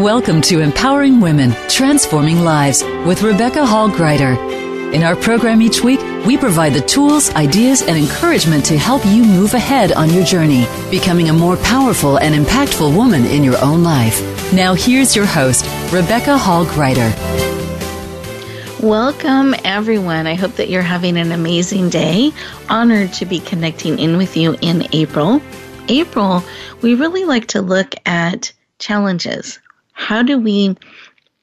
Welcome to Empowering Women, Transforming Lives with Rebecca Hall Gruyter. In our program each week, we provide the tools, ideas, and encouragement to help you move ahead on your journey, becoming a more powerful and impactful woman in your own life. Now, here's your host, Rebecca Hall Gruyter. Welcome, everyone. I hope that you're having an amazing day. Honored to be connecting in with you in April. April, we really like to look at challenges. How do we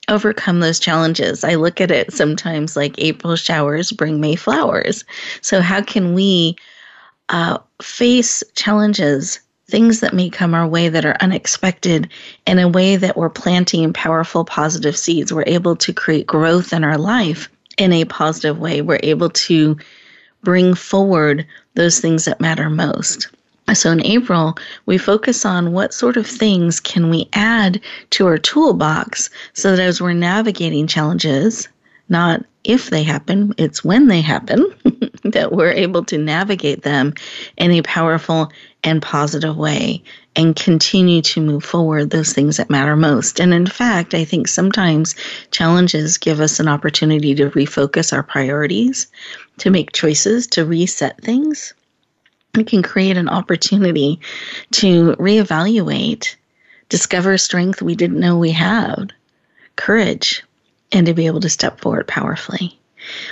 overcome those challenges. I look at it sometimes like April showers bring May flowers. So, how can we uh, face challenges, things that may come our way that are unexpected, in a way that we're planting powerful, positive seeds? We're able to create growth in our life in a positive way. We're able to bring forward those things that matter most. So in April, we focus on what sort of things can we add to our toolbox so that as we're navigating challenges, not if they happen, it's when they happen, that we're able to navigate them in a powerful and positive way and continue to move forward those things that matter most. And in fact, I think sometimes challenges give us an opportunity to refocus our priorities, to make choices, to reset things we can create an opportunity to reevaluate, discover strength we didn't know we had, courage, and to be able to step forward powerfully.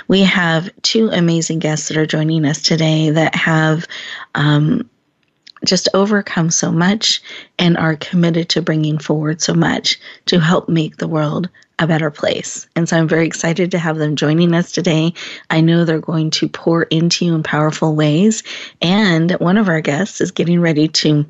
We have two amazing guests that are joining us today that have um, just overcome so much and are committed to bringing forward so much to help make the world a better place. And so I'm very excited to have them joining us today. I know they're going to pour into you in powerful ways. And one of our guests is getting ready to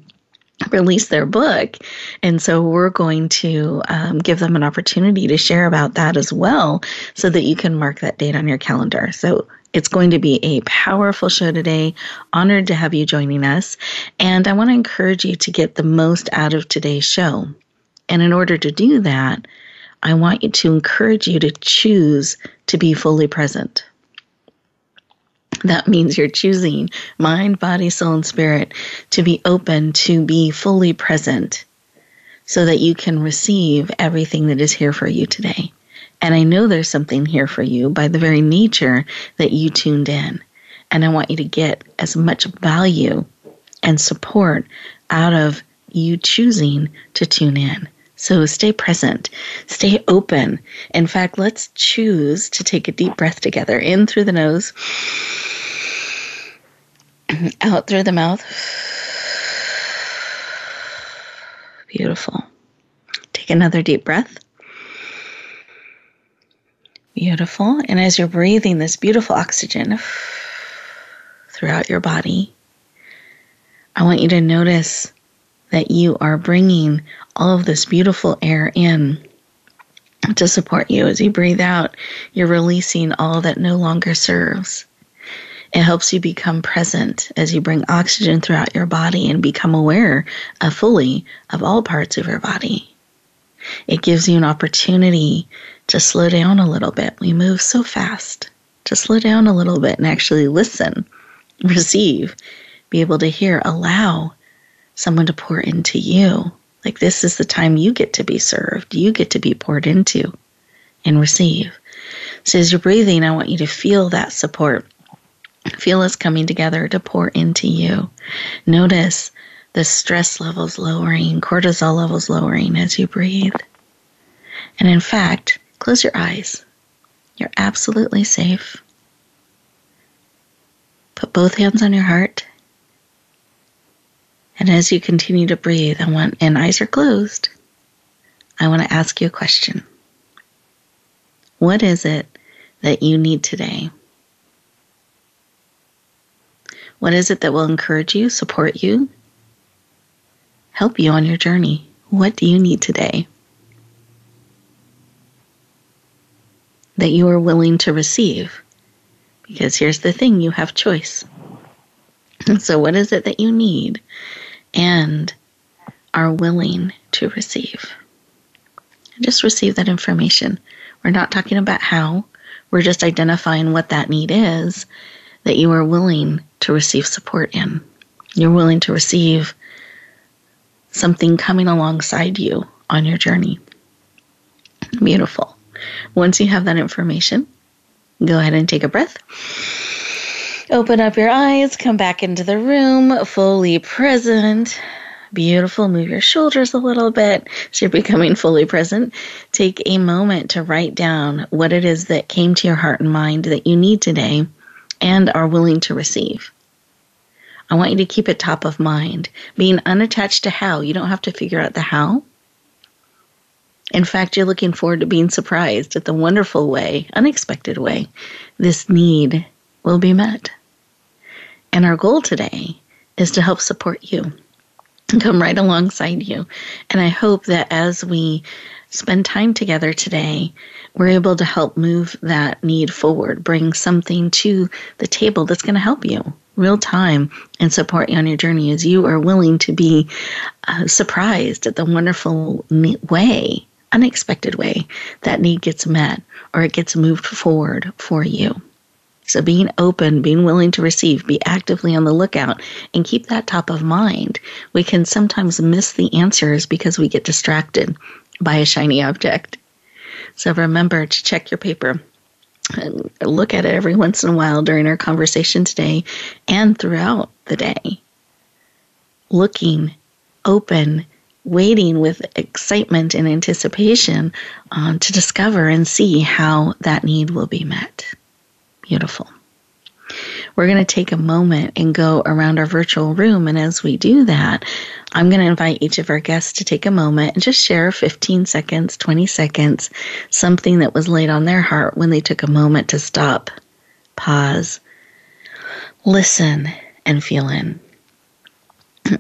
release their book. And so we're going to um, give them an opportunity to share about that as well so that you can mark that date on your calendar. So it's going to be a powerful show today. Honored to have you joining us. And I want to encourage you to get the most out of today's show. And in order to do that, I want you to encourage you to choose to be fully present. That means you're choosing mind, body, soul, and spirit to be open, to be fully present, so that you can receive everything that is here for you today. And I know there's something here for you by the very nature that you tuned in. And I want you to get as much value and support out of you choosing to tune in. So stay present, stay open. In fact, let's choose to take a deep breath together in through the nose, out through the mouth. Beautiful. Take another deep breath. Beautiful. And as you're breathing this beautiful oxygen throughout your body, I want you to notice that you are bringing all of this beautiful air in to support you. As you breathe out, you're releasing all that no longer serves. It helps you become present as you bring oxygen throughout your body and become aware of fully of all parts of your body. It gives you an opportunity to slow down a little bit. We move so fast. To slow down a little bit and actually listen, receive, be able to hear, allow someone to pour into you. Like this is the time you get to be served, you get to be poured into and receive. So as you're breathing, I want you to feel that support. Feel us coming together to pour into you. Notice the stress levels lowering, cortisol levels lowering as you breathe. And in fact, close your eyes. You're absolutely safe. Put both hands on your heart and as you continue to breathe, I want, and eyes are closed, I want to ask you a question. What is it that you need today? What is it that will encourage you, support you, help you on your journey? What do you need today? That you are willing to receive. Because here's the thing you have choice. So, what is it that you need and are willing to receive. Just receive that information. We're not talking about how, we're just identifying what that need is that you are willing to receive support in. You're willing to receive something coming alongside you on your journey. Beautiful. Once you have that information, go ahead and take a breath. Open up your eyes, come back into the room, fully present. Beautiful. Move your shoulders a little bit so you're becoming fully present. Take a moment to write down what it is that came to your heart and mind that you need today and are willing to receive. I want you to keep it top of mind, being unattached to how. You don't have to figure out the how. In fact, you're looking forward to being surprised at the wonderful way, unexpected way, this need will be met. And our goal today is to help support you come right alongside you. And I hope that as we spend time together today, we're able to help move that need forward, bring something to the table that's going to help you real time and support you on your journey as you are willing to be uh, surprised at the wonderful way, unexpected way that need gets met or it gets moved forward for you. So being open, being willing to receive, be actively on the lookout, and keep that top of mind. We can sometimes miss the answers because we get distracted by a shiny object. So remember to check your paper. And look at it every once in a while during our conversation today and throughout the day. Looking, open, waiting with excitement and anticipation um, to discover and see how that need will be met. Beautiful. We're going to take a moment and go around our virtual room. And as we do that, I'm going to invite each of our guests to take a moment and just share 15 seconds, 20 seconds, something that was laid on their heart when they took a moment to stop, pause, listen, and feel in.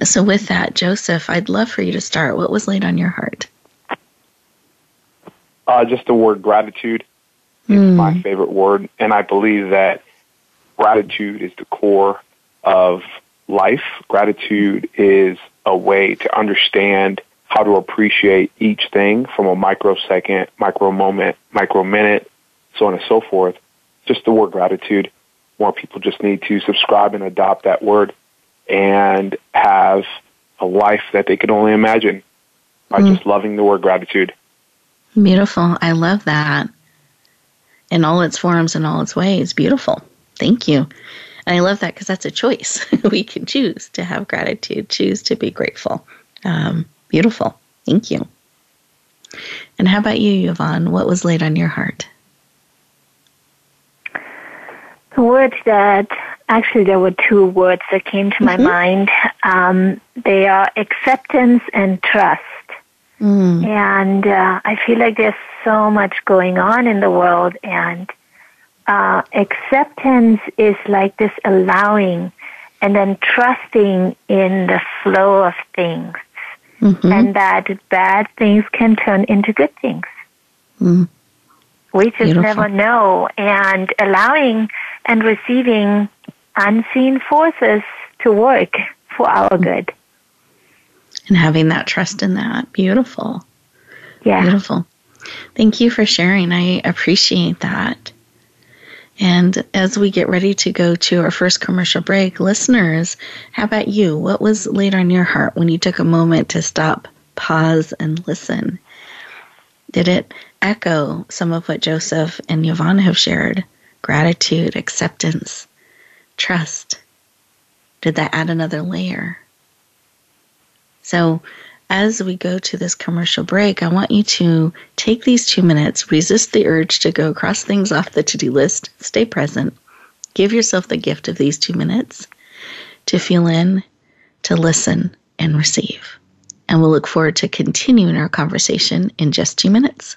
So, with that, Joseph, I'd love for you to start. What was laid on your heart? Uh, just the word gratitude. It's mm. my favorite word, and I believe that gratitude is the core of life. Gratitude is a way to understand how to appreciate each thing from a microsecond, micro moment, micro minute, so on and so forth. Just the word gratitude. More people just need to subscribe and adopt that word and have a life that they could only imagine by mm. just loving the word gratitude. Beautiful. I love that. In all its forms and all its ways. Beautiful. Thank you. And I love that because that's a choice. we can choose to have gratitude, choose to be grateful. Um, beautiful. Thank you. And how about you, Yvonne? What was laid on your heart? The word that actually there were two words that came to my mm-hmm. mind. Um, they are acceptance and trust. Mm. And uh, I feel like there's so much going on in the world, and uh, acceptance is like this allowing and then trusting in the flow of things mm-hmm. and that bad things can turn into good things. Mm. We just Beautiful. never know and allowing and receiving unseen forces to work for our mm. good. And having that trust in that. Beautiful. Yeah. Beautiful. Thank you for sharing. I appreciate that. And as we get ready to go to our first commercial break, listeners, how about you? What was laid on your heart when you took a moment to stop, pause, and listen? Did it echo some of what Joseph and Yvonne have shared? Gratitude, acceptance, trust. Did that add another layer? So, as we go to this commercial break, I want you to take these two minutes, resist the urge to go cross things off the to do list, stay present, give yourself the gift of these two minutes to feel in, to listen, and receive. And we'll look forward to continuing our conversation in just two minutes.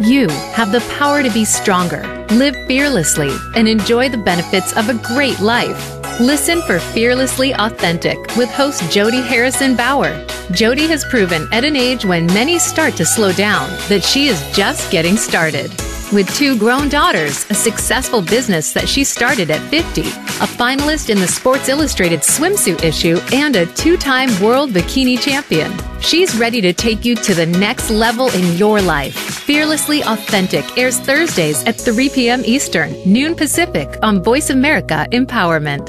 You have the power to be stronger, live fearlessly, and enjoy the benefits of a great life. Listen for Fearlessly Authentic with host Jody Harrison Bauer. Jody has proven at an age when many start to slow down that she is just getting started. With two grown daughters, a successful business that she started at 50, a finalist in the Sports Illustrated swimsuit issue, and a two time world bikini champion. She's ready to take you to the next level in your life. Fearlessly Authentic airs Thursdays at 3 p.m. Eastern, noon Pacific on Voice America Empowerment.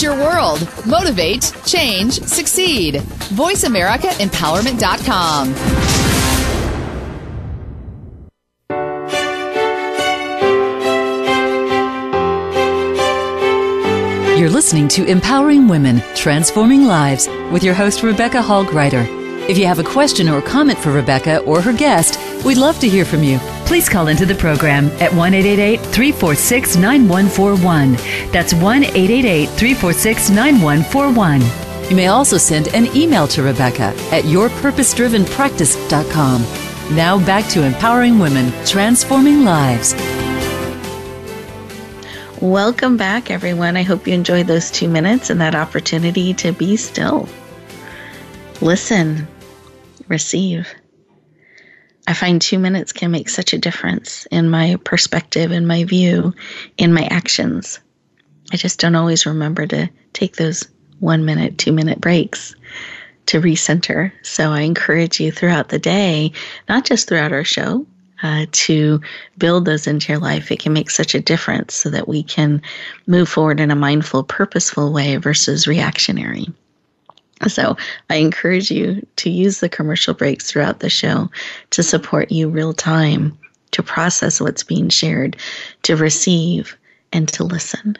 Your world. Motivate, change, succeed. VoiceAmericaEmpowerment.com. You're listening to Empowering Women, Transforming Lives with your host, Rebecca Hall Gruyter. If you have a question or comment for Rebecca or her guest, we'd love to hear from you please call into the program at 1 346 9141. That's 1 346 9141. You may also send an email to Rebecca at yourpurposedrivenpractice.com. Now back to empowering women, transforming lives. Welcome back, everyone. I hope you enjoyed those two minutes and that opportunity to be still. Listen, receive. I find two minutes can make such a difference in my perspective, in my view, in my actions. I just don't always remember to take those one minute, two minute breaks to recenter. So I encourage you throughout the day, not just throughout our show, uh, to build those into your life. It can make such a difference so that we can move forward in a mindful, purposeful way versus reactionary. So I encourage you to use the commercial breaks throughout the show to support you real time, to process what's being shared, to receive, and to listen.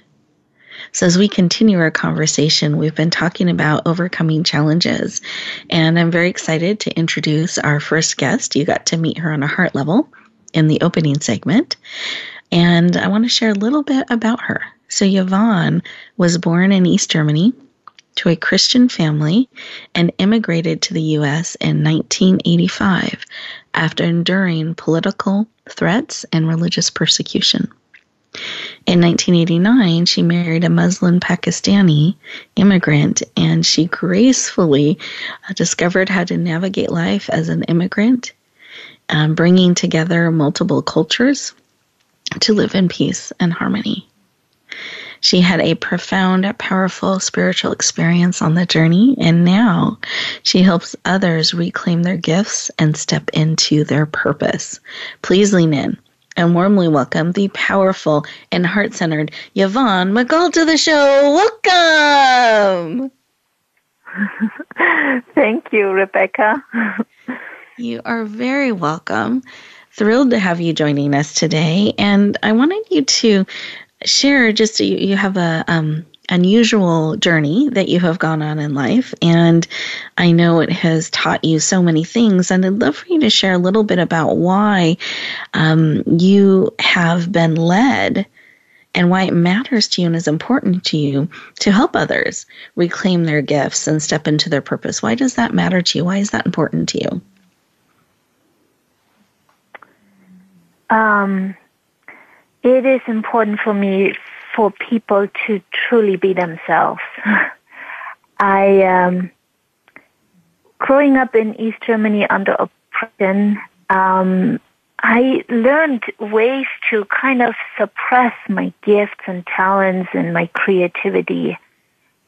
So, as we continue our conversation, we've been talking about overcoming challenges, and I'm very excited to introduce our first guest. You got to meet her on a heart level in the opening segment, and I want to share a little bit about her. So, Yvonne was born in East Germany to a Christian family and immigrated to the U.S. in 1985 after enduring political threats and religious persecution. In 1989, she married a Muslim Pakistani immigrant and she gracefully uh, discovered how to navigate life as an immigrant, um, bringing together multiple cultures to live in peace and harmony. She had a profound, powerful spiritual experience on the journey, and now she helps others reclaim their gifts and step into their purpose. Please lean in and warmly welcome the powerful and heart centered Yvonne McCall to the show. Welcome. Thank you, Rebecca. you are very welcome. Thrilled to have you joining us today. And I wanted you to share just you, you have a um, unusual journey that you have gone on in life and i know it has taught you so many things and i'd love for you to share a little bit about why um, you have been led and why it matters to you and is important to you to help others reclaim their gifts and step into their purpose. Why does that matter to you? Why is that important to you? Um, it is important for me for people to truly be themselves. I, um, growing up in East Germany under oppression, um, I learned ways to kind of suppress my gifts and talents and my creativity.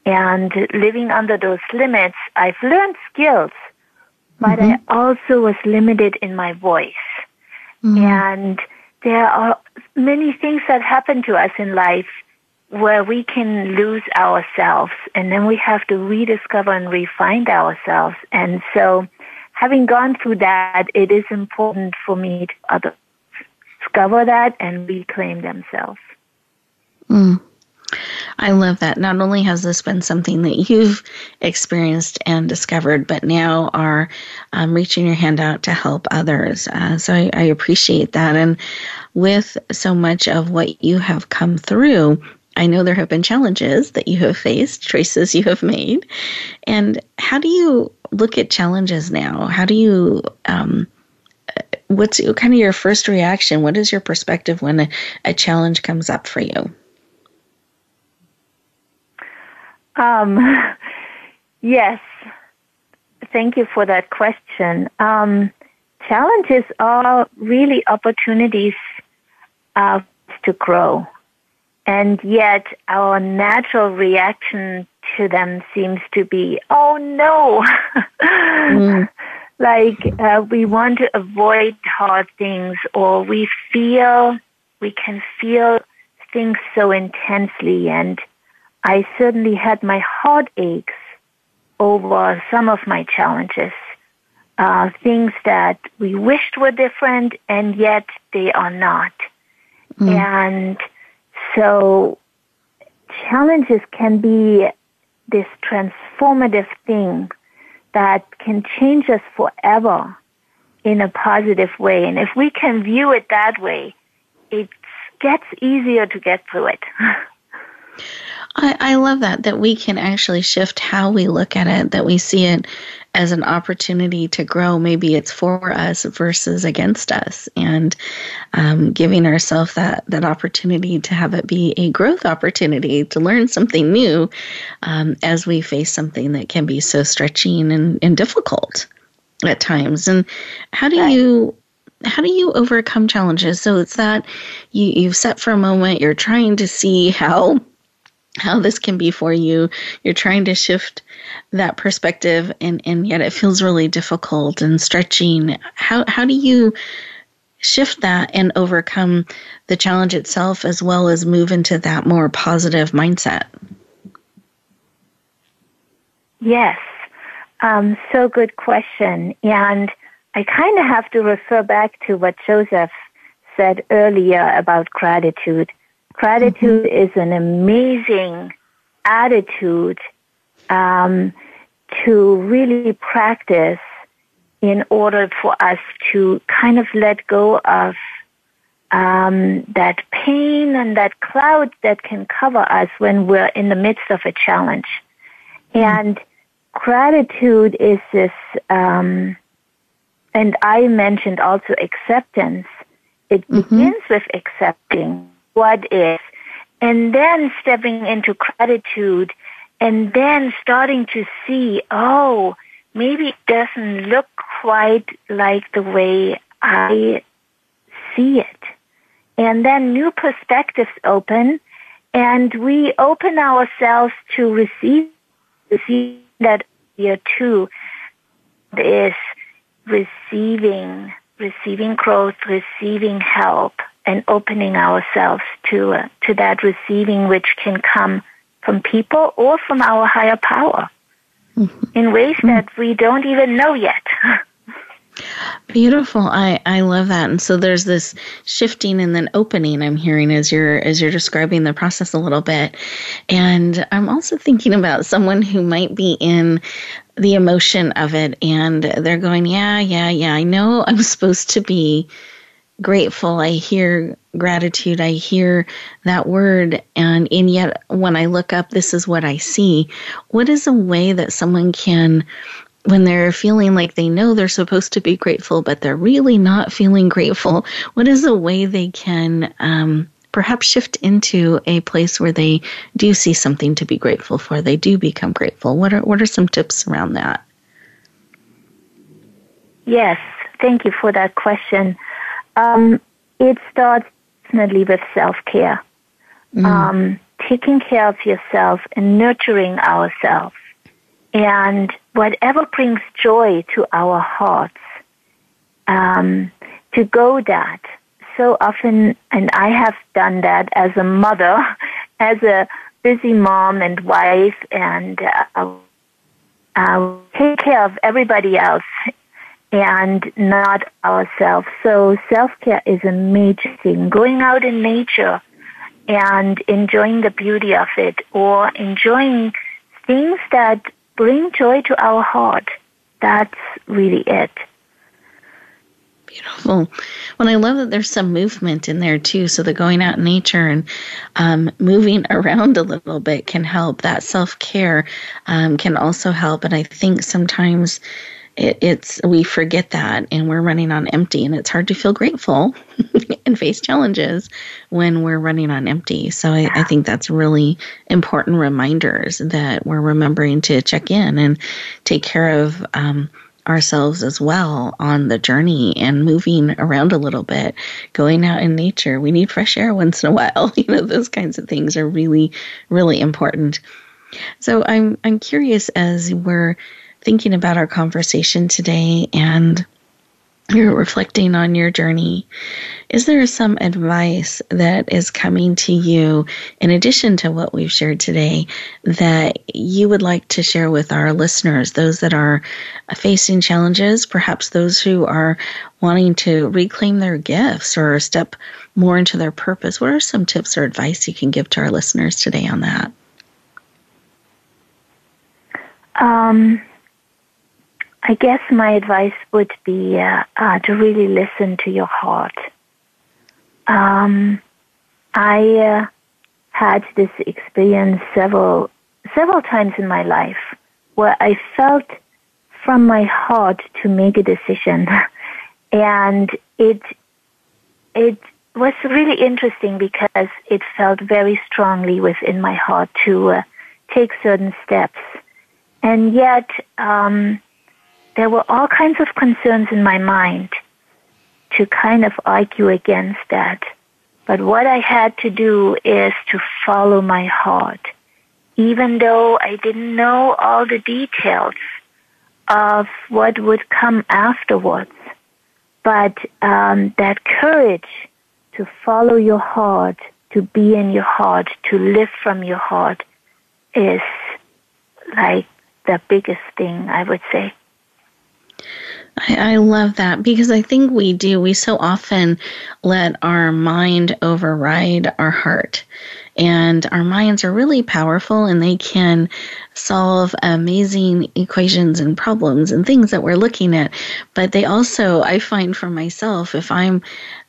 And living under those limits, I've learned skills, but mm-hmm. I also was limited in my voice. Mm-hmm. And there are many things that happen to us in life where we can lose ourselves and then we have to rediscover and refine ourselves. And so having gone through that, it is important for me to discover that and reclaim themselves. Mm. I love that. Not only has this been something that you've experienced and discovered, but now are um, reaching your hand out to help others. Uh, so I, I appreciate that. And with so much of what you have come through, I know there have been challenges that you have faced, choices you have made. And how do you look at challenges now? How do you, um, what's kind of your first reaction? What is your perspective when a, a challenge comes up for you? Um, yes. Thank you for that question. Um, challenges are really opportunities uh, to grow and yet our natural reaction to them seems to be, oh no. mm. Like uh, we want to avoid hard things or we feel, we can feel things so intensely and I certainly had my heart aches over some of my challenges. Uh, things that we wished were different and yet they are not. Mm. And so challenges can be this transformative thing that can change us forever in a positive way. And if we can view it that way, it gets easier to get through it. I, I love that, that we can actually shift how we look at it, that we see it as an opportunity to grow. Maybe it's for us versus against us, and um, giving ourselves that that opportunity to have it be a growth opportunity to learn something new um, as we face something that can be so stretching and, and difficult at times. And how do you how do you overcome challenges? So it's that you you've set for a moment. You're trying to see how how this can be for you. You're trying to shift that perspective and, and yet it feels really difficult and stretching. How how do you shift that and overcome the challenge itself as well as move into that more positive mindset? Yes. Um, so good question. And I kind of have to refer back to what Joseph said earlier about gratitude Gratitude mm-hmm. is an amazing attitude um, to really practice in order for us to kind of let go of um, that pain and that cloud that can cover us when we're in the midst of a challenge. Mm-hmm. And gratitude is this, um, and I mentioned also acceptance. It mm-hmm. begins with accepting what is, and then stepping into gratitude, and then starting to see, oh, maybe it doesn't look quite like the way I see it. And then new perspectives open, and we open ourselves to receive, receive that here too is receiving, receiving growth, receiving help, and opening ourselves to uh, to that receiving which can come from people or from our higher power mm-hmm. in ways mm-hmm. that we don't even know yet. Beautiful. I, I love that. And so there's this shifting and then opening I'm hearing as you're as you're describing the process a little bit. And I'm also thinking about someone who might be in the emotion of it and they're going, Yeah, yeah, yeah, I know I'm supposed to be grateful. I hear gratitude. I hear that word. And, and yet, when I look up, this is what I see. What is a way that someone can, when they're feeling like they know they're supposed to be grateful, but they're really not feeling grateful, what is a way they can um, perhaps shift into a place where they do see something to be grateful for? They do become grateful. What are, what are some tips around that? Yes, thank you for that question. Um, it starts definitely with self care, mm. um, taking care of yourself and nurturing ourselves, and whatever brings joy to our hearts, um, to go that. So often, and I have done that as a mother, as a busy mom and wife, and uh, uh, take care of everybody else and not ourselves. So self care is a major thing. Going out in nature and enjoying the beauty of it or enjoying things that bring joy to our heart. That's really it. Beautiful. Well, I love that there's some movement in there too. So the going out in nature and um, moving around a little bit can help. That self care um, can also help. And I think sometimes it, it's we forget that and we're running on empty and it's hard to feel grateful and face challenges when we're running on empty. So I, I, think that's really important reminders that we're remembering to check in and take care of um, ourselves as well on the journey and moving around a little bit going out in nature. We need fresh air once in a while. You know those kinds of things are really really important. So i'm i'm curious as we're thinking about our conversation today and you're reflecting on your journey, is there some advice that is coming to you in addition to what we've shared today that you would like to share with our listeners, those that are facing challenges, perhaps those who are wanting to reclaim their gifts or step more into their purpose? What are some tips or advice you can give to our listeners today on that? Um, I guess my advice would be uh, uh, to really listen to your heart. Um, I uh, had this experience several several times in my life where I felt from my heart to make a decision, and it it was really interesting because it felt very strongly within my heart to uh, take certain steps, and yet. Um, there were all kinds of concerns in my mind to kind of argue against that. But what I had to do is to follow my heart, even though I didn't know all the details of what would come afterwards. But um, that courage to follow your heart, to be in your heart, to live from your heart is like the biggest thing, I would say. I, I, love that because I think we do. We so often let our mind override our heart. And our minds are really powerful and they can solve amazing equations and problems and things that we're looking at. But they also, I find for myself, if I'm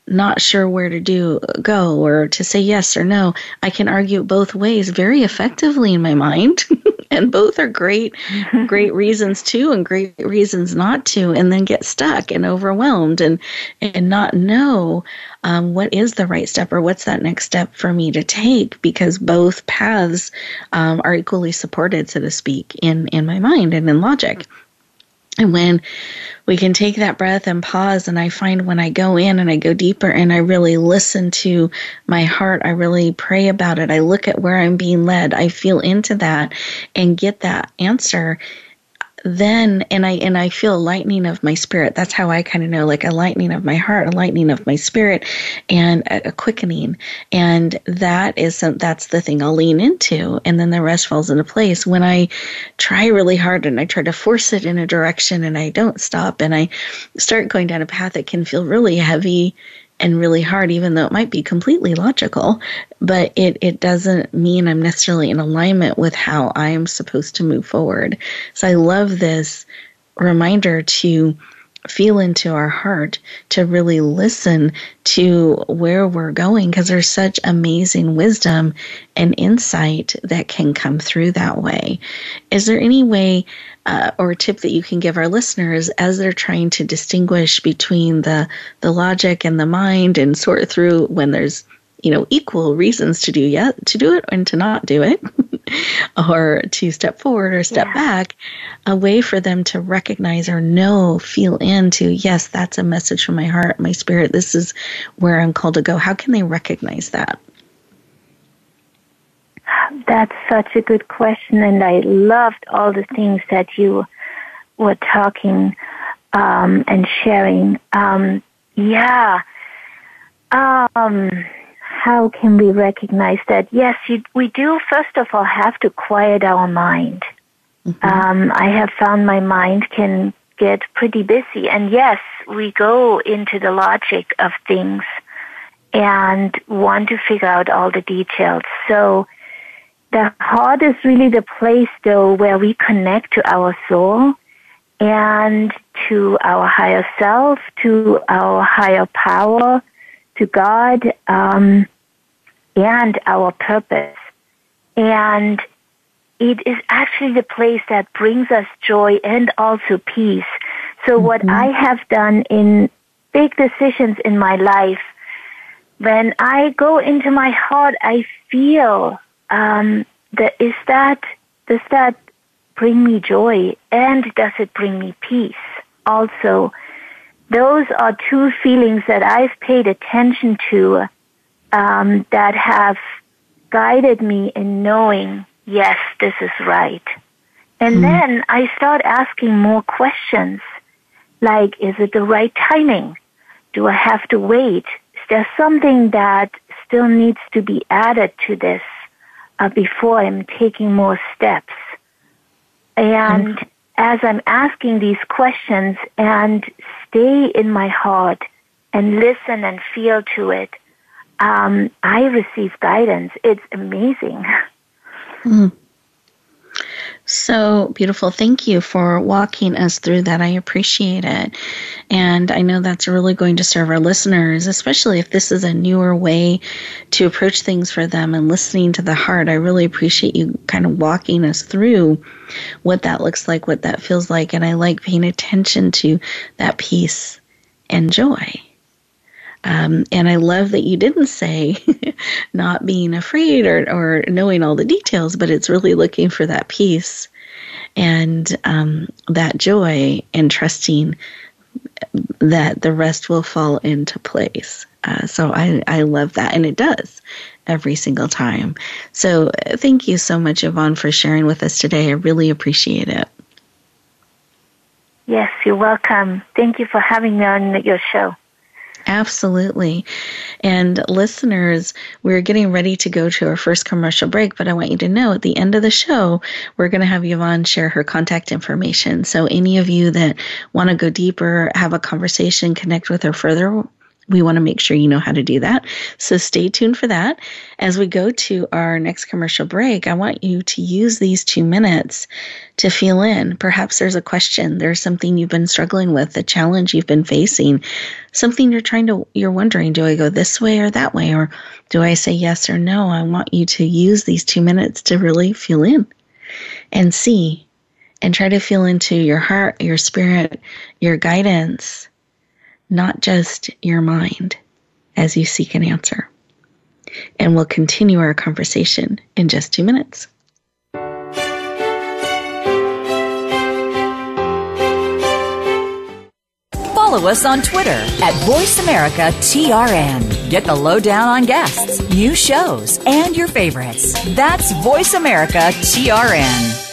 not sure where to do go or to say yes or no, I can argue both ways very effectively in my mind. and both are great great reasons to and great reasons not to and then get stuck and overwhelmed and and not know um, what is the right step or what's that next step for me to take because both paths um, are equally supported so to speak in in my mind and in logic and when we can take that breath and pause, and I find when I go in and I go deeper and I really listen to my heart, I really pray about it, I look at where I'm being led, I feel into that and get that answer then and I and I feel a lightening of my spirit. That's how I kind of know, like a lightening of my heart, a lightening of my spirit, and a, a quickening. And that is some, that's the thing I'll lean into, and then the rest falls into place. When I try really hard and I try to force it in a direction, and I don't stop, and I start going down a path that can feel really heavy and really hard, even though it might be completely logical, but it, it doesn't mean I'm necessarily in alignment with how I'm supposed to move forward. So I love this reminder to feel into our heart, to really listen to where we're going, because there's such amazing wisdom and insight that can come through that way. Is there any way uh, or tip that you can give our listeners as they're trying to distinguish between the the logic and the mind and sort through when there's you know equal reasons to do yet to do it and to not do it or to step forward or step yeah. back, a way for them to recognize or know, feel into, yes, that's a message from my heart, my spirit. This is where I'm called to go. How can they recognize that? That's such a good question, and I loved all the things that you were talking um, and sharing. Um, yeah. Um, how can we recognize that? Yes, you, we do, first of all, have to quiet our mind. Mm-hmm. Um, I have found my mind can get pretty busy. And yes, we go into the logic of things and want to figure out all the details. So the heart is really the place, though, where we connect to our soul and to our higher self, to our higher power, to God, um, and our purpose. And it is actually the place that brings us joy and also peace. So mm-hmm. what I have done in big decisions in my life, when I go into my heart, I feel um, that is that does that bring me joy and does it bring me peace? Also, those are two feelings that I've paid attention to um, that have guided me in knowing, yes, this is right. And mm. then I start asking more questions, like, is it the right timing? Do I have to wait? Is there something that still needs to be added to this uh, before I'm taking more steps? And mm. as I'm asking these questions and stay in my heart and listen and feel to it, um, I receive guidance. It's amazing. Mm. So beautiful. Thank you for walking us through that. I appreciate it. And I know that's really going to serve our listeners, especially if this is a newer way to approach things for them and listening to the heart. I really appreciate you kind of walking us through what that looks like, what that feels like. And I like paying attention to that peace and joy. Um, and I love that you didn't say not being afraid or, or knowing all the details, but it's really looking for that peace and um, that joy and trusting that the rest will fall into place. Uh, so I, I love that. And it does every single time. So uh, thank you so much, Yvonne, for sharing with us today. I really appreciate it. Yes, you're welcome. Thank you for having me on your show. Absolutely. And listeners, we're getting ready to go to our first commercial break, but I want you to know at the end of the show, we're going to have Yvonne share her contact information. So any of you that want to go deeper, have a conversation, connect with her further, we want to make sure you know how to do that. So stay tuned for that. As we go to our next commercial break, I want you to use these two minutes to feel in. Perhaps there's a question, there's something you've been struggling with, a challenge you've been facing, something you're trying to, you're wondering, do I go this way or that way? Or do I say yes or no? I want you to use these two minutes to really feel in and see and try to feel into your heart, your spirit, your guidance not just your mind, as you seek an answer. And we'll continue our conversation in just two minutes. Follow us on Twitter at VoiceAmericaTRN. Get the lowdown on guests, new shows, and your favorites. That's VoiceAmericaTRN.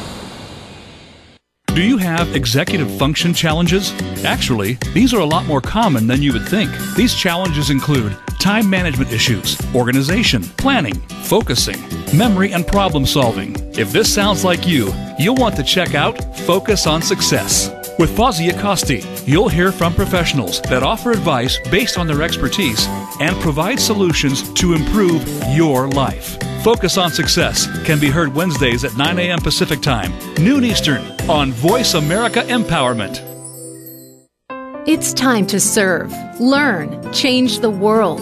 Do you have executive function challenges? Actually, these are a lot more common than you would think. These challenges include time management issues, organization, planning, focusing, memory, and problem solving. If this sounds like you, you'll want to check out Focus on Success. With Fozzie Acosti, you'll hear from professionals that offer advice based on their expertise and provide solutions to improve your life. Focus on Success can be heard Wednesdays at 9 a.m. Pacific Time, noon Eastern, on Voice America Empowerment. It's time to serve, learn, change the world.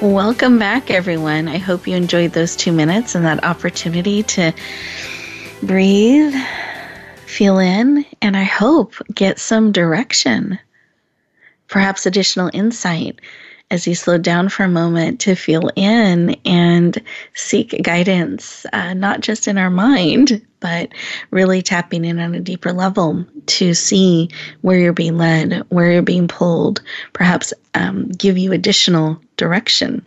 Welcome back, everyone. I hope you enjoyed those two minutes and that opportunity to breathe, feel in, and I hope get some direction, perhaps additional insight as you slow down for a moment to feel in and seek guidance, uh, not just in our mind, but really tapping in on a deeper level to see where you're being led, where you're being pulled, perhaps um, give you additional direction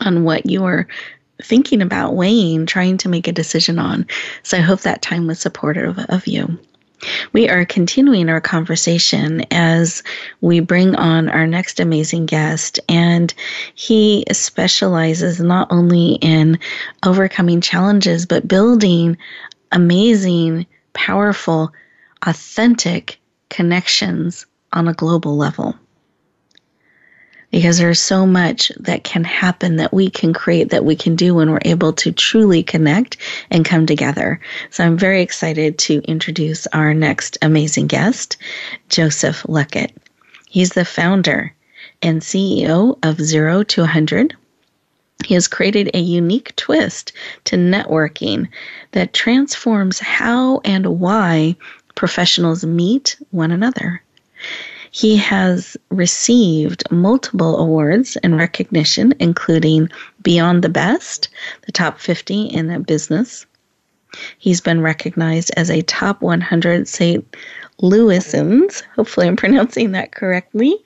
on what you are thinking about, weighing, trying to make a decision on. So I hope that time was supportive of you. We are continuing our conversation as we bring on our next amazing guest, and he specializes not only in overcoming challenges, but building amazing, powerful, authentic connections on a global level because there's so much that can happen that we can create that we can do when we're able to truly connect and come together. So I'm very excited to introduce our next amazing guest, Joseph Luckett. He's the founder and CEO of Zero to 100. He has created a unique twist to networking that transforms how and why professionals meet one another. He has received multiple awards and recognition, including Beyond the Best, the top 50 in a business. He's been recognized as a top 100 St. Louisans, hopefully I'm pronouncing that correctly,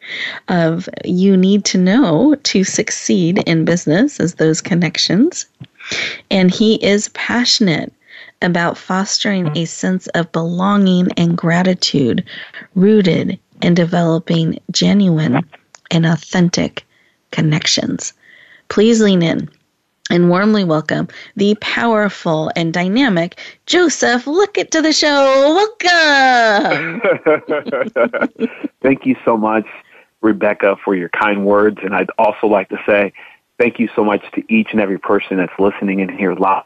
of you need to know to succeed in business as those connections. And he is passionate about fostering a sense of belonging and gratitude rooted in developing genuine and authentic connections. Please lean in and warmly welcome the powerful and dynamic Joseph Luckett to the show. Welcome. thank you so much, Rebecca, for your kind words. And I'd also like to say thank you so much to each and every person that's listening in here live,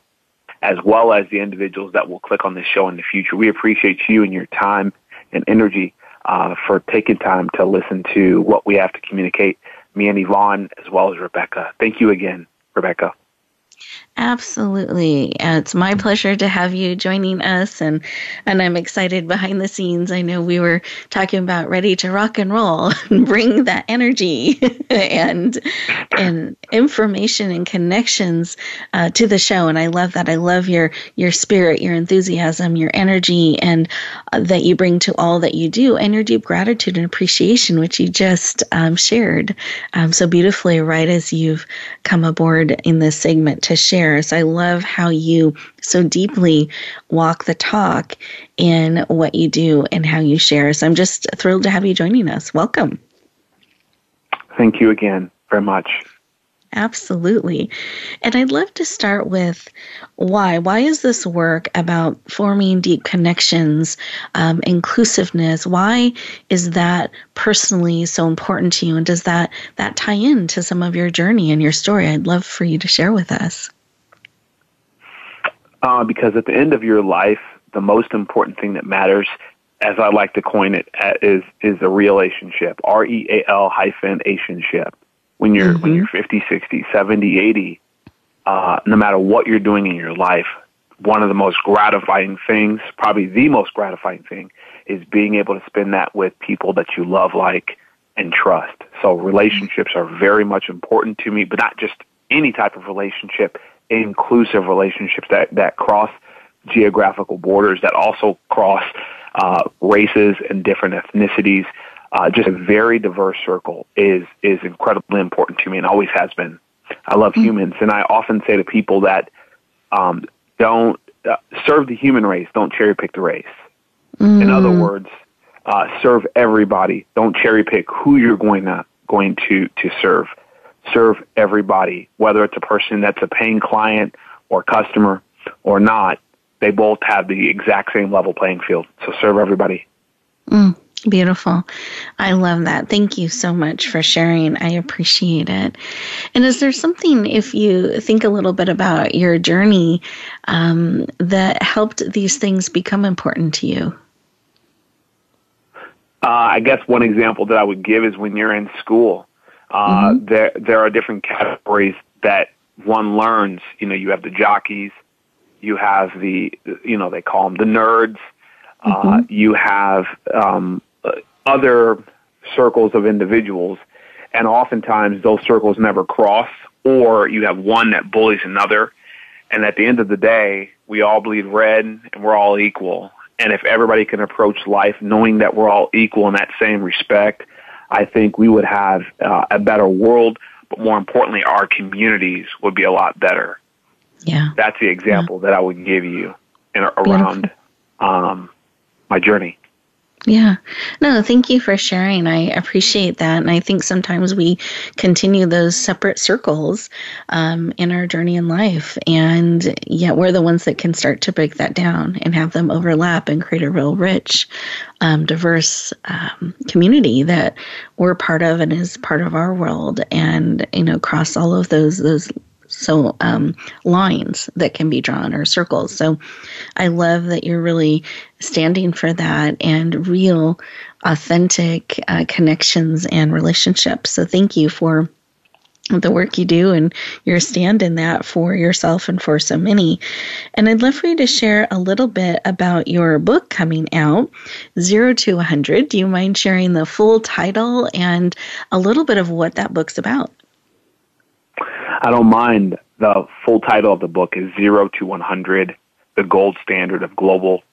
as well as the individuals that will click on this show in the future. We appreciate you and your time and energy uh, for taking time to listen to what we have to communicate, me and Yvonne, as well as Rebecca. Thank you again, Rebecca. Absolutely. It's my pleasure to have you joining us and and I'm excited behind the scenes. I know we were talking about ready to rock and roll and bring that energy and and information and connections uh, to the show and I love that. I love your your spirit, your enthusiasm, your energy and uh, that you bring to all that you do and your deep gratitude and appreciation which you just um, shared um, so beautifully right as you've come aboard in this segment to share shares. I love how you so deeply walk the talk in what you do and how you share. So I'm just thrilled to have you joining us. Welcome. Thank you again. very much. Absolutely. And I'd love to start with why. Why is this work about forming deep connections, um, inclusiveness? Why is that personally so important to you? And does that, that tie into some of your journey and your story? I'd love for you to share with us. Uh, because at the end of your life, the most important thing that matters, as I like to coin it, uh, is is a relationship. R E A L hyphen relationship when you're mm-hmm. when you're 50, 60, 70, 80, uh, no matter what you're doing in your life, one of the most gratifying things, probably the most gratifying thing, is being able to spend that with people that you love, like, and trust. So relationships are very much important to me, but not just any type of relationship, inclusive relationships that, that cross geographical borders, that also cross uh, races and different ethnicities uh, just a very diverse circle is is incredibly important to me and always has been. I love mm-hmm. humans, and I often say to people that um, don't uh, serve the human race, don't cherry pick the race. Mm. In other words, uh, serve everybody. Don't cherry pick who you're going to going to to serve. Serve everybody, whether it's a person that's a paying client or customer or not. They both have the exact same level playing field. So serve everybody. Mm. Beautiful. I love that. Thank you so much for sharing. I appreciate it. And is there something, if you think a little bit about your journey, um, that helped these things become important to you? Uh, I guess one example that I would give is when you're in school. Uh, mm-hmm. There, there are different categories that one learns. You know, you have the jockeys, you have the, you know, they call them the nerds. Uh, mm-hmm. Uh, you have um, other circles of individuals, and oftentimes those circles never cross, or you have one that bullies another. And at the end of the day, we all bleed red and we're all equal. And if everybody can approach life knowing that we're all equal in that same respect, I think we would have uh, a better world, but more importantly, our communities would be a lot better. Yeah. That's the example yeah. that I would give you in, around um, my journey. Yeah. No, thank you for sharing. I appreciate that. And I think sometimes we continue those separate circles um, in our journey in life. And yet we're the ones that can start to break that down and have them overlap and create a real rich, um, diverse um, community that we're part of and is part of our world. And, you know, cross all of those, those so um, lines that can be drawn or circles. So I love that you're really standing for that and real, authentic uh, connections and relationships. So thank you for the work you do and your stand in that for yourself and for so many. And I'd love for you to share a little bit about your book coming out, Zero to 100. Do you mind sharing the full title and a little bit of what that book's about? I don't mind. The full title of the book is Zero to 100, the gold standard of global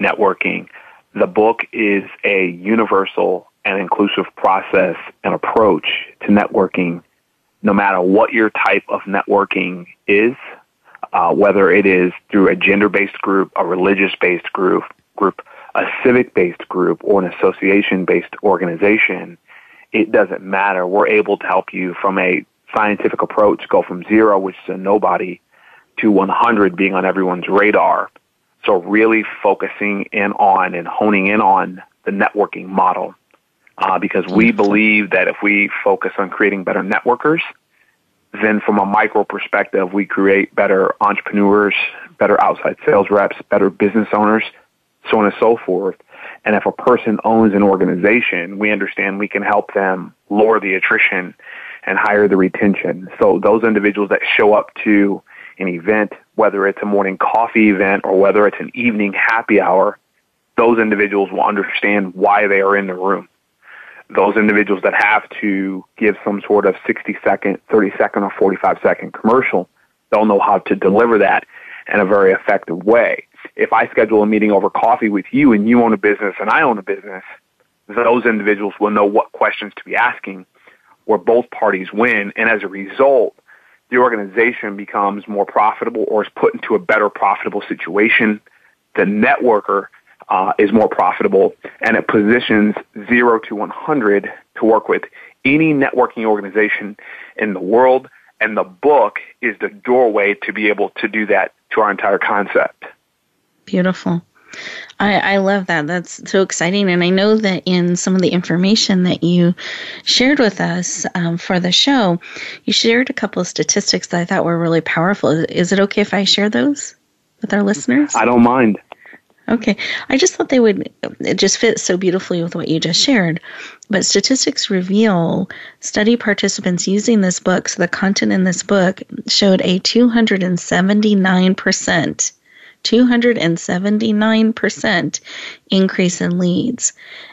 networking. The book is a universal and inclusive process and approach to networking, no matter what your type of networking is, uh, whether it is through a gender-based group, a religious-based group, group, a civic-based group, or an association-based organization. It doesn't matter. We're able to help you from a scientific approach go from zero, which is a nobody, to 100 being on everyone's radar. So really focusing in on and honing in on the networking model. Uh, because we believe that if we focus on creating better networkers, then from a micro perspective, we create better entrepreneurs, better outside sales reps, better business owners, so on and so forth. And if a person owns an organization, we understand we can help them lower the attrition and higher the retention. So those individuals that show up to an event, whether it's a morning coffee event or whether it's an evening happy hour, those individuals will understand why they are in the room. Those individuals that have to give some sort of 60 second, 30 second, or 45 second commercial, they'll know how to deliver that in a very effective way. If I schedule a meeting over coffee with you and you own a business and I own a business, those individuals will know what questions to be asking where both parties win. And as a result, the organization becomes more profitable or is put into a better profitable situation. The networker uh, is more profitable and it positions zero to 100 to work with any networking organization in the world. And the book is the doorway to be able to do that to our entire concept. Beautiful. I, I love that. That's so exciting. And I know that in some of the information that you shared with us um, for the show, you shared a couple of statistics that I thought were really powerful. Is it okay if I share those with our listeners? I don't mind. Okay. I just thought they would it just fits so beautifully with what you just shared. But statistics reveal study participants using this book, so the content in this book showed a 279% 279% increase in leads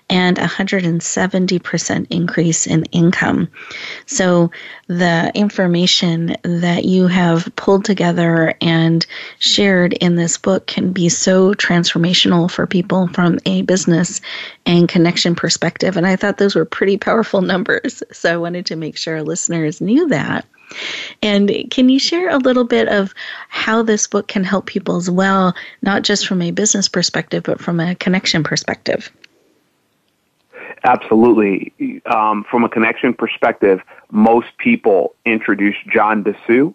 and 170% increase in income. So, the information that you have pulled together and shared in this book can be so transformational for people from a business and connection perspective. And I thought those were pretty powerful numbers. So, I wanted to make sure listeners knew that. And can you share a little bit of how this book can help people as well, not just from a business perspective, but from a connection perspective? Absolutely. Um, from a connection perspective, most people introduce John Dessous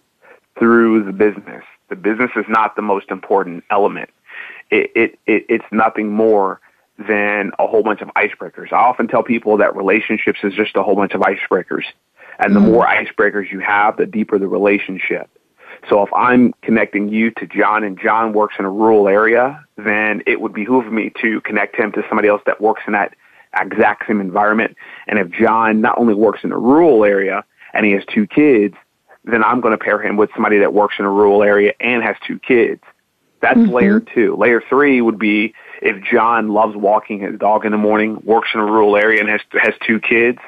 through the business. The business is not the most important element. It, it, it, it's nothing more than a whole bunch of icebreakers. I often tell people that relationships is just a whole bunch of icebreakers. And the mm-hmm. more icebreakers you have, the deeper the relationship. So if I'm connecting you to John and John works in a rural area, then it would behoove me to connect him to somebody else that works in that exact same environment. And if John not only works in a rural area and he has two kids, then I'm going to pair him with somebody that works in a rural area and has two kids. That's mm-hmm. layer two. Layer three would be if John loves walking his dog in the morning, works in a rural area and has, has two kids,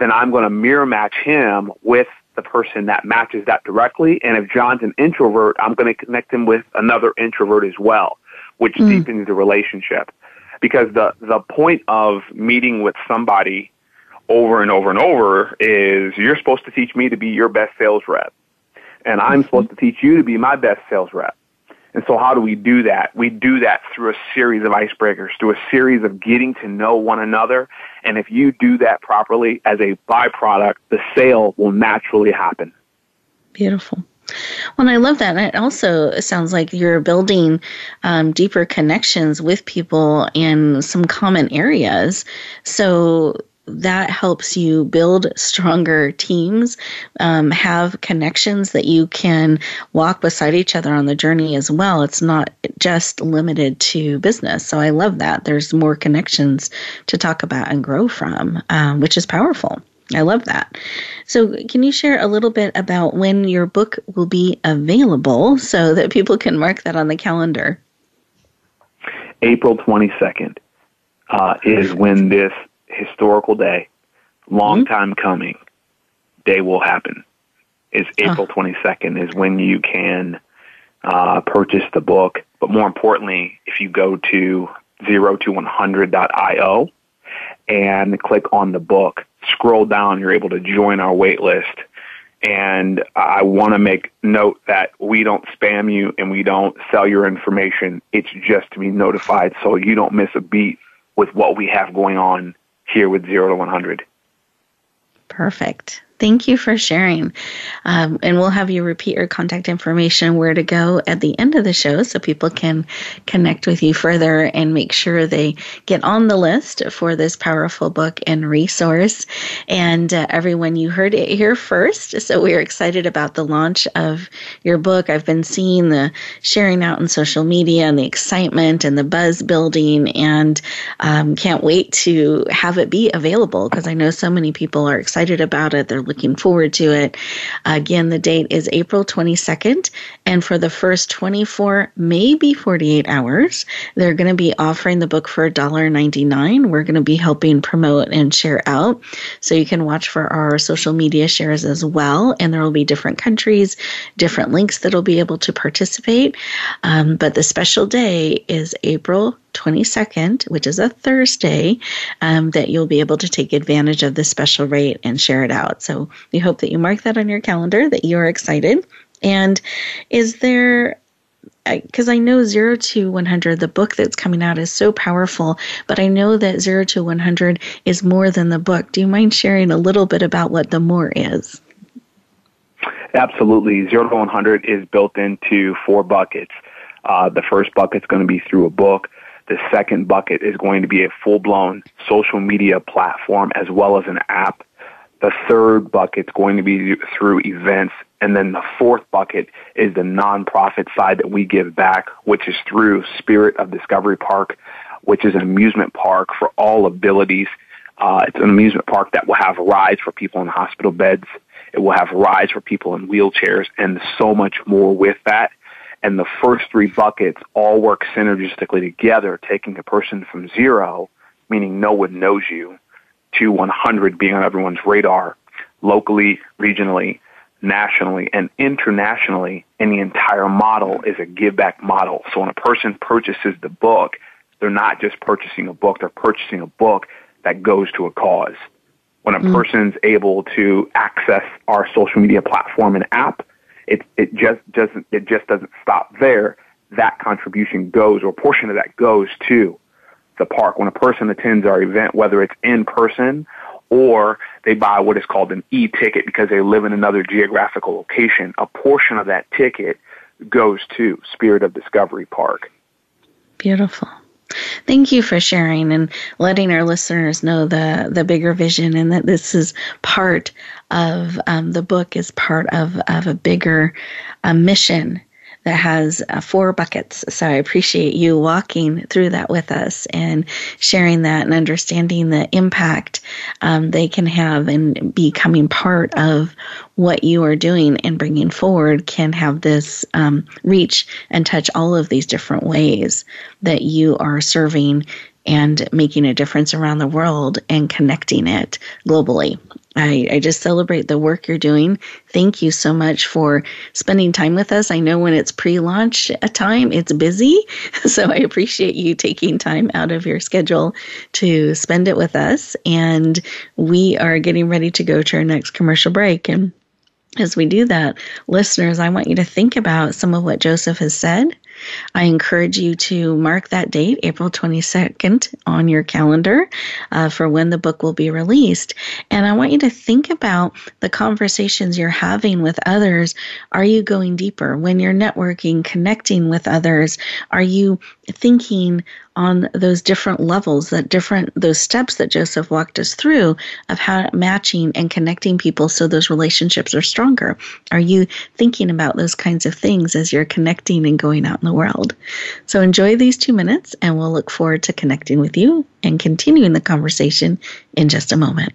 then I'm going to mirror match him with the person that matches that directly. And if John's an introvert, I'm going to connect him with another introvert as well, which mm. deepens the relationship. Because the, the point of meeting with somebody over and over and over is you're supposed to teach me to be your best sales rep. And I'm mm-hmm. supposed to teach you to be my best sales rep. And so how do we do that? We do that through a series of icebreakers, through a series of getting to know one another. And if you do that properly as a byproduct, the sale will naturally happen. Beautiful. Well, I love that. And it also sounds like you're building um, deeper connections with people in some common areas. So that helps you build stronger teams, um, have connections that you can walk beside each other on the journey as well. It's not just limited to business. So I love that. There's more connections to talk about and grow from, um, which is powerful. I love that. So, can you share a little bit about when your book will be available so that people can mark that on the calendar? April 22nd uh, is when this historical day, long mm-hmm. time coming, day will happen. Is April twenty second is when you can uh, purchase the book. But more importantly, if you go to zero to one hundred dot io and click on the book, scroll down, you're able to join our wait list. And I want to make note that we don't spam you and we don't sell your information. It's just to be notified so you don't miss a beat with what we have going on here with 0 to 100. Perfect. Thank you for sharing. Um, and we'll have you repeat your contact information, where to go at the end of the show so people can connect with you further and make sure they get on the list for this powerful book and resource. And uh, everyone, you heard it here first. So we're excited about the launch of your book. I've been seeing the sharing out in social media and the excitement and the buzz building, and um, can't wait to have it be available because I know so many people are excited about it. They're looking forward to it. Again, the date is April 22nd. And for the first 24, maybe 48 hours, they're going to be offering the book for $1.99. We're going to be helping promote and share out. So you can watch for our social media shares as well. And there will be different countries, different links that'll be able to participate. Um, but the special day is April 22nd, which is a Thursday, um, that you'll be able to take advantage of this special rate and share it out. So we hope that you mark that on your calendar, that you're excited. And is there because I, know zero to 100, the book that's coming out is so powerful, but I know that zero to 100 is more than the book. Do you mind sharing a little bit about what the more is? Absolutely. Zero to 100 is built into four buckets. Uh, the first bucket is going to be through a book. The second bucket is going to be a full blown social media platform as well as an app. The third bucket is going to be through events. And then the fourth bucket is the nonprofit side that we give back, which is through Spirit of Discovery Park, which is an amusement park for all abilities. Uh, it's an amusement park that will have rides for people in hospital beds. It will have rides for people in wheelchairs and so much more with that. And the first three buckets all work synergistically together, taking a person from zero, meaning no one knows you, to 100 being on everyone's radar, locally, regionally, nationally, and internationally. And the entire model is a give back model. So when a person purchases the book, they're not just purchasing a book, they're purchasing a book that goes to a cause. When a mm. person's able to access our social media platform and app, it, it just doesn't, it just doesn't stop there. That contribution goes, or a portion of that goes to the park. When a person attends our event, whether it's in person or they buy what is called an e-ticket because they live in another geographical location, a portion of that ticket goes to Spirit of Discovery Park. Beautiful. Thank you for sharing and letting our listeners know the the bigger vision and that this is part of um, the book is part of of a bigger uh, mission that has uh, four buckets. So I appreciate you walking through that with us and sharing that and understanding the impact um, they can have and becoming part of what you are doing and bringing forward can have this um, reach and touch all of these different ways that you are serving and making a difference around the world and connecting it globally. I, I just celebrate the work you're doing. Thank you so much for spending time with us. I know when it's pre launch time, it's busy. So I appreciate you taking time out of your schedule to spend it with us. And we are getting ready to go to our next commercial break. And as we do that, listeners, I want you to think about some of what Joseph has said I encourage you to mark that date, April 22nd, on your calendar uh, for when the book will be released. And I want you to think about the conversations you're having with others. Are you going deeper? When you're networking, connecting with others, are you thinking on those different levels, that different those steps that Joseph walked us through of how matching and connecting people so those relationships are stronger. Are you thinking about those kinds of things as you're connecting and going out in the world? So enjoy these two minutes and we'll look forward to connecting with you and continuing the conversation in just a moment.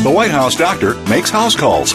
The White House doctor makes house calls.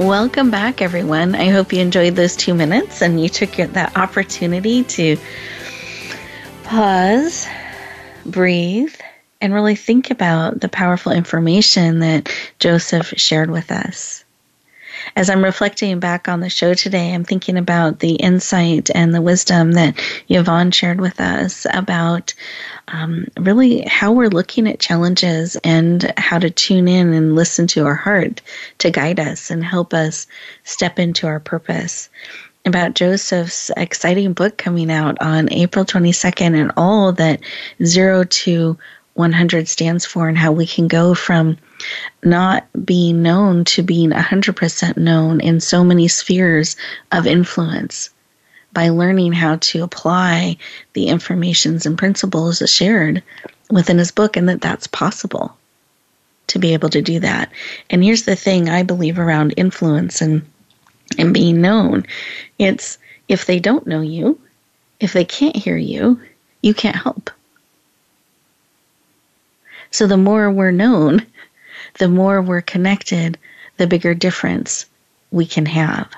Welcome back, everyone. I hope you enjoyed those two minutes and you took that opportunity to pause breathe, and really think about the powerful information that Joseph shared with us. As I'm reflecting back on the show today, I'm thinking about the insight and the wisdom that Yvonne shared with us about um, really how we're looking at challenges and how to tune in and listen to our heart to guide us and help us step into our purpose. About Joseph's exciting book coming out on April 22nd and all that zero to 100 stands for and how we can go from not being known to being 100% known in so many spheres of influence by learning how to apply the informations and principles shared within his book and that that's possible to be able to do that. And here's the thing I believe around influence and and being known. It's if they don't know you, if they can't hear you, you can't help. So the more we're known, the more we're connected, the bigger difference we can have.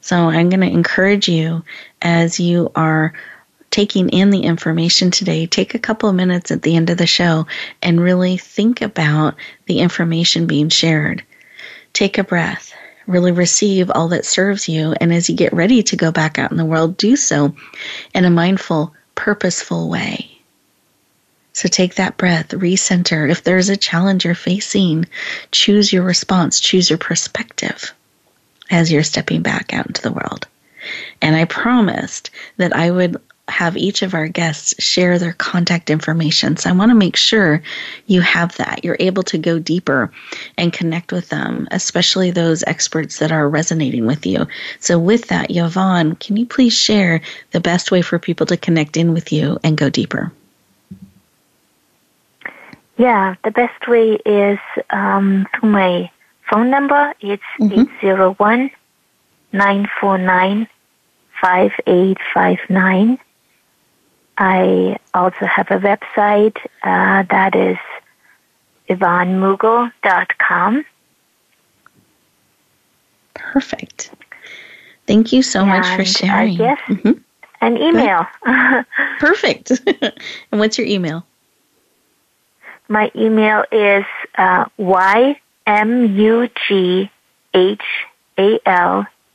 So I'm going to encourage you as you are taking in the information today, take a couple of minutes at the end of the show and really think about the information being shared. Take a breath really receive all that serves you. And as you get ready to go back out in the world, do so in a mindful, purposeful way. So take that breath, recenter. If there's a challenge you're facing, choose your response, choose your perspective as you're stepping back out into the world. And I promised that I would have each of our guests share their contact information. So I want to make sure you have that. You're able to go deeper and connect with them, especially those experts that are resonating with you. So, with that, Yvonne, can you please share the best way for people to connect in with you and go deeper? Yeah, the best way is um, through my phone number. It's mm-hmm. 801 949 5859. I also have a website uh, that is yvonnemughal.com. Perfect. Thank you so and much for sharing. Yes, mm-hmm. an email. Perfect. and what's your email? My email is uh,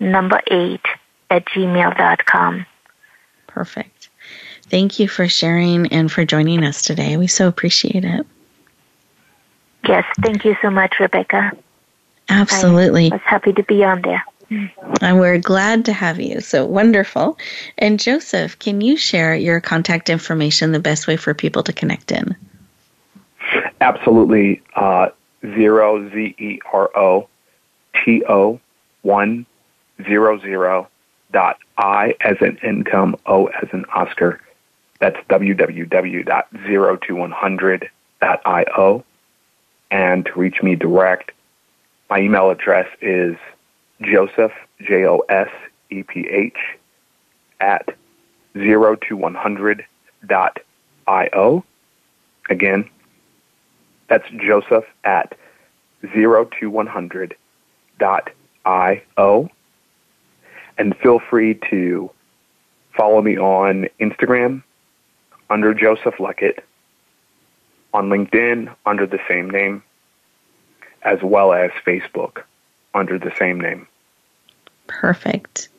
number eight at gmail.com. Perfect. Thank you for sharing and for joining us today. We so appreciate it. Yes, thank you so much, Rebecca. Absolutely. I was happy to be on there. And we're glad to have you. So wonderful. And Joseph, can you share your contact information, the best way for people to connect in? Absolutely. Uh, zero Z E R O T O one zero zero dot I as an income, O as an Oscar that's www.02100.io. And to reach me direct, my email address is joseph, J-O-S-E-P-H, at 02100.io. Again, that's joseph at 02100.io. And feel free to follow me on Instagram under Joseph Luckett, on LinkedIn under the same name, as well as Facebook under the same name. Perfect.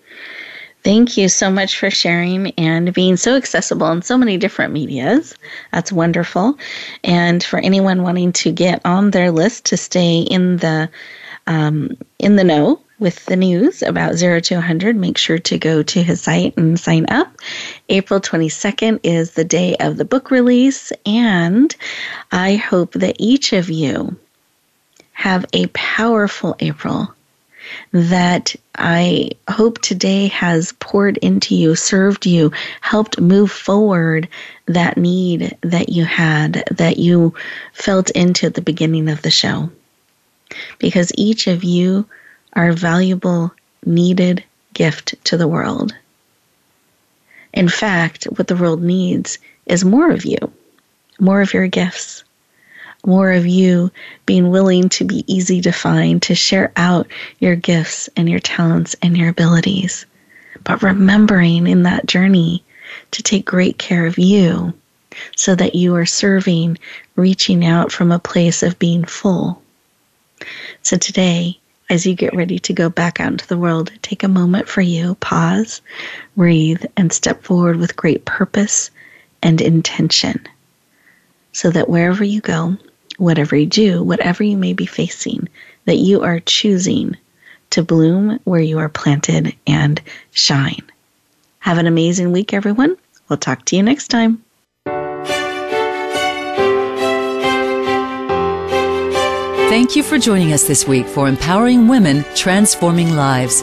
Thank you so much for sharing and being so accessible in so many different medias. That's wonderful. And for anyone wanting to get on their list to stay in the um, in the know with the news about 0 to 100, make sure to go to his site and sign up. April 22nd is the day of the book release, and I hope that each of you have a powerful April that I hope today has poured into you, served you, helped move forward that need that you had, that you felt into at the beginning of the show. Because each of you are a valuable, needed gift to the world. In fact, what the world needs is more of you, more of your gifts, more of you being willing to be easy to find, to share out your gifts and your talents and your abilities. But remembering in that journey to take great care of you so that you are serving, reaching out from a place of being full. So today, as you get ready to go back out into the world, take a moment for you, pause, breathe, and step forward with great purpose and intention so that wherever you go, whatever you do, whatever you may be facing, that you are choosing to bloom where you are planted and shine. Have an amazing week, everyone. We'll talk to you next time. Thank you for joining us this week for Empowering Women, Transforming Lives.